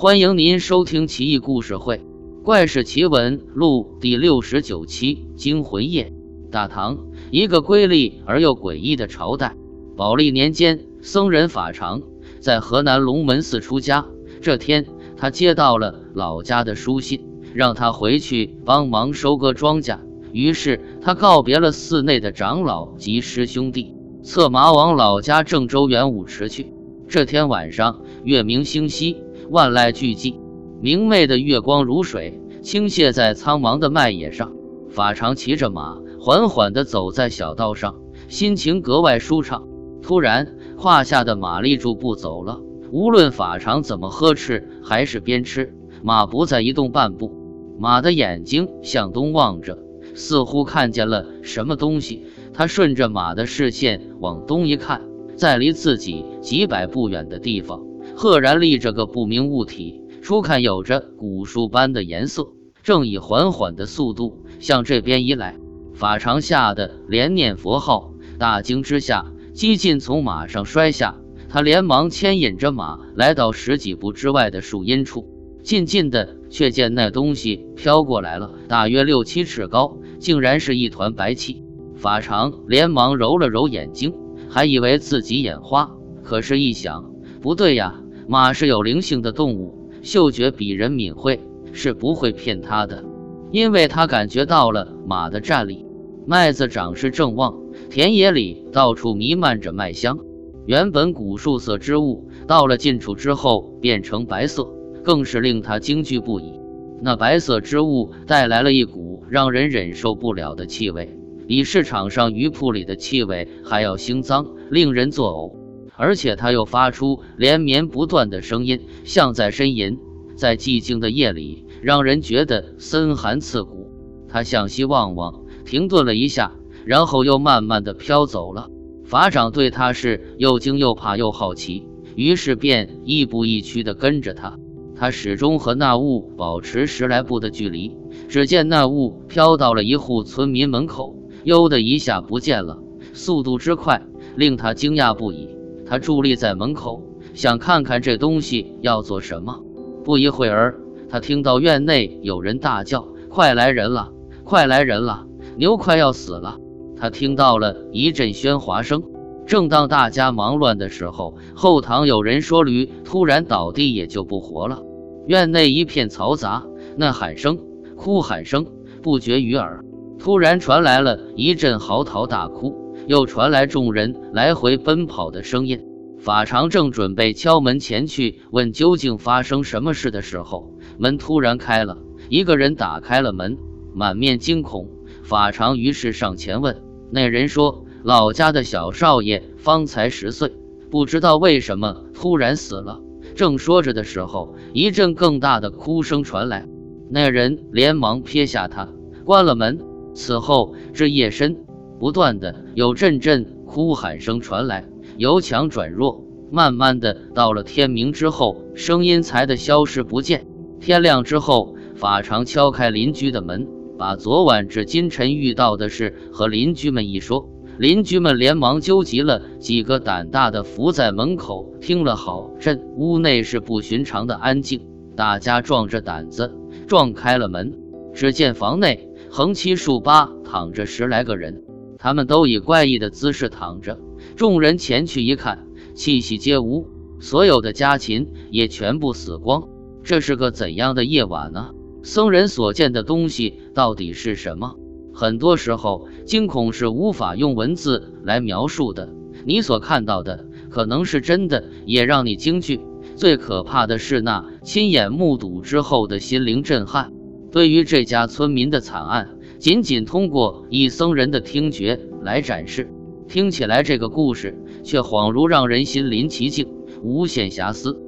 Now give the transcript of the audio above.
欢迎您收听《奇异故事会·怪事奇闻录》第六十九期《惊魂夜》。大唐一个瑰丽而又诡异的朝代。宝历年间，僧人法常在河南龙门寺出家。这天，他接到了老家的书信，让他回去帮忙收割庄稼。于是，他告别了寺内的长老及师兄弟，策马往老家郑州元武池去。这天晚上，月明星稀，万籁俱寂，明媚的月光如水倾泻在苍茫的麦野上。法常骑着马，缓缓地走在小道上，心情格外舒畅。突然，胯下的马立住不走了。无论法常怎么呵斥，还是鞭笞，马不再移动半步。马的眼睛向东望着，似乎看见了什么东西。他顺着马的视线往东一看。在离自己几百步远的地方，赫然立着个不明物体，初看有着古树般的颜色，正以缓缓的速度向这边移来。法常吓得连念佛号，大惊之下，几近从马上摔下。他连忙牵引着马来到十几步之外的树荫处，近近的却见那东西飘过来了，大约六七尺高，竟然是一团白气。法常连忙揉了揉眼睛。还以为自己眼花，可是，一想不对呀，马是有灵性的动物，嗅觉比人敏慧，是不会骗他的。因为他感觉到了马的站立。麦子长势正旺，田野里到处弥漫着麦香。原本古树色之物，到了近处之后变成白色，更是令他惊惧不已。那白色之物带来了一股让人忍受不了的气味。比市场上鱼铺里的气味还要腥脏，令人作呕。而且他又发出连绵不断的声音，像在呻吟。在寂静的夜里，让人觉得森寒刺骨。他向西望望，停顿了一下，然后又慢慢的飘走了。法长对他是又惊又怕又好奇，于是便亦步亦趋的跟着他。他始终和那物保持十来步的距离。只见那物飘到了一户村民门口。悠的一下不见了，速度之快令他惊讶不已。他伫立在门口，想看看这东西要做什么。不一会儿，他听到院内有人大叫：“快来人了！快来人了！牛快要死了！”他听到了一阵喧哗声。正当大家忙乱的时候，后堂有人说驴突然倒地，也就不活了。院内一片嘈杂，呐喊声、哭喊声不绝于耳。突然传来了一阵嚎啕大哭，又传来众人来回奔跑的声音。法常正准备敲门前去问究竟发生什么事的时候，门突然开了，一个人打开了门，满面惊恐。法常于是上前问，那人说：“老家的小少爷方才十岁，不知道为什么突然死了。”正说着的时候，一阵更大的哭声传来，那人连忙撇下他，关了门。此后至夜深，不断的有阵阵哭喊声传来，由强转弱，慢慢的到了天明之后，声音才的消失不见。天亮之后，法常敲开邻居的门，把昨晚至今晨遇到的事和邻居们一说，邻居们连忙纠集了几个胆大的伏在门口听了好阵。屋内是不寻常的安静，大家壮着胆子撞开了门，只见房内。横七竖八躺着十来个人，他们都以怪异的姿势躺着。众人前去一看，气息皆无，所有的家禽也全部死光。这是个怎样的夜晚呢？僧人所见的东西到底是什么？很多时候，惊恐是无法用文字来描述的。你所看到的可能是真的，也让你惊惧。最可怕的是那亲眼目睹之后的心灵震撼。对于这家村民的惨案，仅仅通过一僧人的听觉来展示，听起来这个故事却恍如让人心临其境，无限遐思。